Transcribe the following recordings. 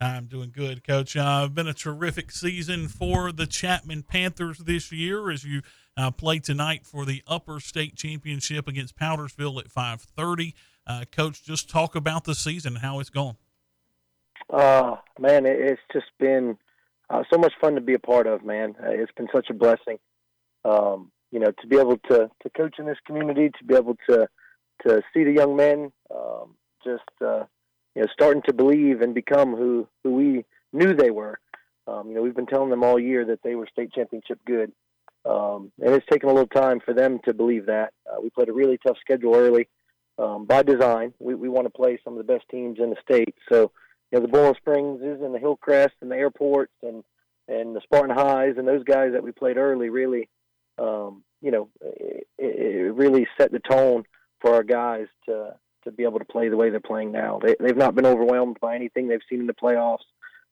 I'm doing good, Coach. Uh, been a terrific season for the Chapman Panthers this year as you uh, play tonight for the Upper State Championship against Powdersville at 5:30. Uh, Coach, just talk about the season and how it's going. Uh, man, it's just been uh, so much fun to be a part of. Man, uh, it's been such a blessing. Um, you know, to be able to to coach in this community, to be able to to see the young men um, just uh, you know starting to believe and become who who we knew they were. Um, you know, we've been telling them all year that they were state championship good, um, and it's taken a little time for them to believe that. Uh, we played a really tough schedule early um, by design. We we want to play some of the best teams in the state, so you know the Boiling Springs is and the Hillcrest and the airports and and the Spartan Highs and those guys that we played early really, um, you know, it, it really set the tone for our guys to to be able to play the way they're playing now. They, they've not been overwhelmed by anything they've seen in the playoffs,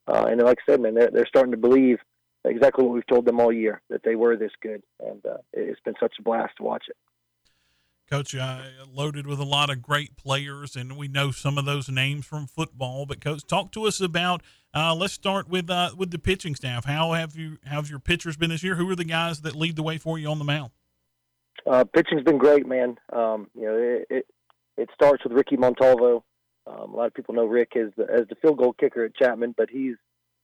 uh, and like I said, man, they're they're starting to believe exactly what we've told them all year that they were this good, and uh, it's been such a blast to watch it. Coach, uh, loaded with a lot of great players, and we know some of those names from football. But coach, talk to us about. Uh, let's start with uh, with the pitching staff. How have you? How's your pitchers been this year? Who are the guys that lead the way for you on the mound? Uh, pitching's been great, man. Um, you know, it, it, it starts with Ricky Montalvo. Um, a lot of people know Rick as the, as the field goal kicker at Chapman, but he's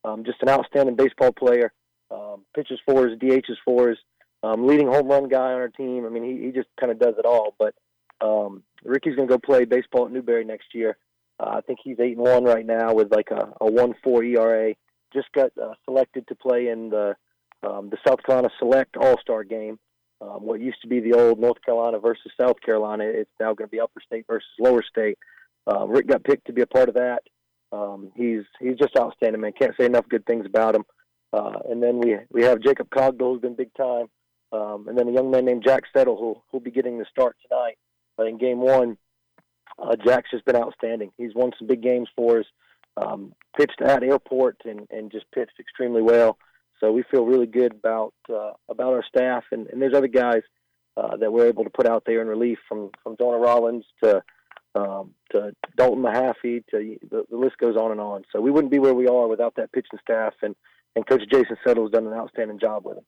um, just an outstanding baseball player. Um, pitches for us, DHs for us, um, leading home run guy on our team. I mean, he, he just kind of does it all. But um, Ricky's going to go play baseball at Newberry next year. Uh, I think he's eight and one right now with like a, a one four ERA. Just got uh, selected to play in the um, the South Carolina Select All Star game um, what used to be the old North Carolina versus South Carolina, it's now going to be Upper State versus Lower State. Uh, Rick got picked to be a part of that. Um, he's he's just outstanding, man. Can't say enough good things about him. Uh, and then we we have Jacob Cogdell, who's been big time, um, and then a young man named Jack Settle, who who'll be getting the start tonight. In Game One, uh, Jack's just been outstanding. He's won some big games for us. Um, pitched at Airport and and just pitched extremely well. So we feel really good about uh, about our staff, and, and there's other guys uh, that we're able to put out there in relief from from Jonah Rollins to um, to Dalton Mahaffey to the, the list goes on and on. So we wouldn't be where we are without that pitching staff, and and Coach Jason Settle has done an outstanding job with them.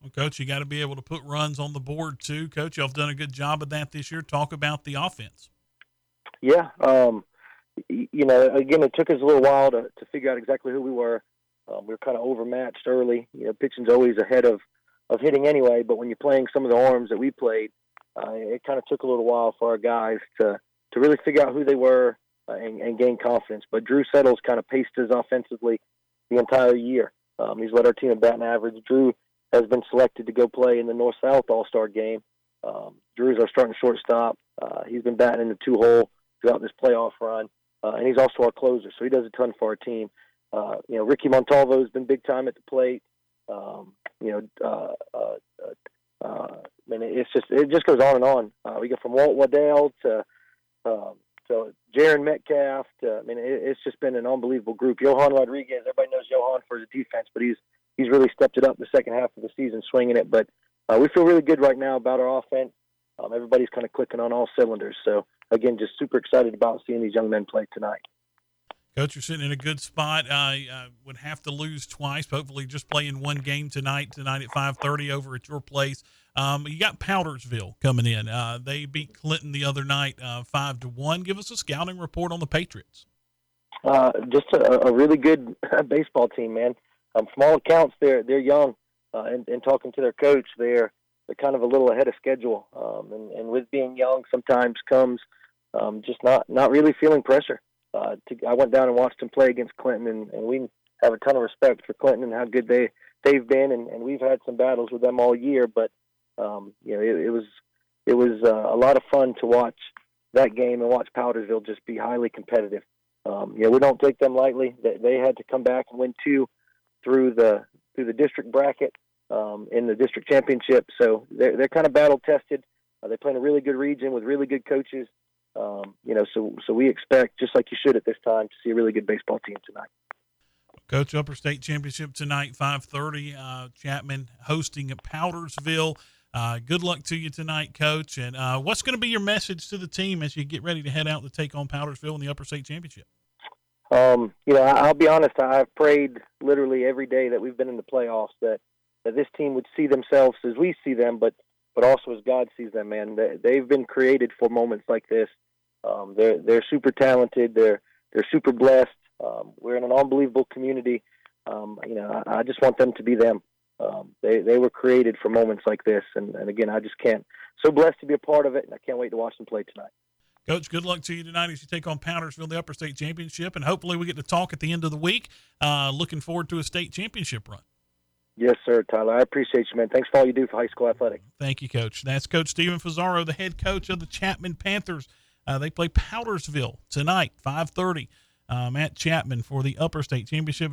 Well, Coach, you got to be able to put runs on the board too. Coach, y'all have done a good job of that this year. Talk about the offense. Yeah, um, you know, again, it took us a little while to, to figure out exactly who we were. Um, we were kind of overmatched early. You know, pitching's always ahead of of hitting anyway. But when you're playing some of the arms that we played, uh, it kind of took a little while for our guys to to really figure out who they were uh, and, and gain confidence. But Drew Settles kind of paced us offensively the entire year. Um, he's led our team in batting average. Drew has been selected to go play in the North South All Star game. Um, Drew's our starting shortstop. Uh, he's been batting in the two hole throughout this playoff run, uh, and he's also our closer. So he does a ton for our team. Uh, you know, Ricky Montalvo has been big time at the plate. Um, you know, uh, uh, uh, I mean, it's just it just goes on and on. Uh, we go from Walt Waddell to um, to Jaron Metcalf. To, I mean, it, it's just been an unbelievable group. Johan Rodriguez, everybody knows Johan for his defense, but he's he's really stepped it up the second half of the season, swinging it. But uh, we feel really good right now about our offense. Um, everybody's kind of clicking on all cylinders. So again, just super excited about seeing these young men play tonight. Coach, you're sitting in a good spot. I uh, would have to lose twice. Hopefully, just playing one game tonight. Tonight at 5:30 over at your place. Um, you got Powdersville coming in. Uh, they beat Clinton the other night, uh, five to one. Give us a scouting report on the Patriots. Uh, just a, a, really good baseball team, man. Um, from all accounts, they're they're young, uh, and, and talking to their coach, they're they're kind of a little ahead of schedule. Um, and, and with being young, sometimes comes um, just not not really feeling pressure uh, to, I went down and watched him play against Clinton, and, and we have a ton of respect for Clinton and how good they they've been, and, and we've had some battles with them all year. But um, you know, it, it was it was uh, a lot of fun to watch that game and watch Powdersville just be highly competitive. Um, you know, we don't take them lightly. They, they had to come back and win two through the through the district bracket um, in the district championship. So they're they're kind of battle tested. Uh, they play in a really good region with really good coaches. Um, you know, so so we expect, just like you should at this time, to see a really good baseball team tonight. Coach, Upper State Championship tonight, five thirty. Uh, Chapman hosting at Powdersville. Uh, good luck to you tonight, Coach. And uh, what's going to be your message to the team as you get ready to head out to take on Powdersville in the Upper State Championship? Um, you know, I'll be honest. I've prayed literally every day that we've been in the playoffs that that this team would see themselves as we see them, but but also as God sees them. Man, they, they've been created for moments like this. Um, they're they're super talented. They're they're super blessed. Um, we're in an unbelievable community. Um, you know, I, I just want them to be them. Um, they they were created for moments like this, and, and again, I just can't. So blessed to be a part of it, and I can't wait to watch them play tonight. Coach, good luck to you tonight as you take on Powdersville, the Upper State Championship, and hopefully we get to talk at the end of the week. Uh, looking forward to a state championship run. Yes, sir, Tyler. I appreciate you, man. Thanks for all you do for high school athletics. Thank you, Coach. That's Coach Stephen Fazaro, the head coach of the Chapman Panthers. Uh, they play Powdersville tonight, 5:30, um, at Chapman for the Upper State Championship.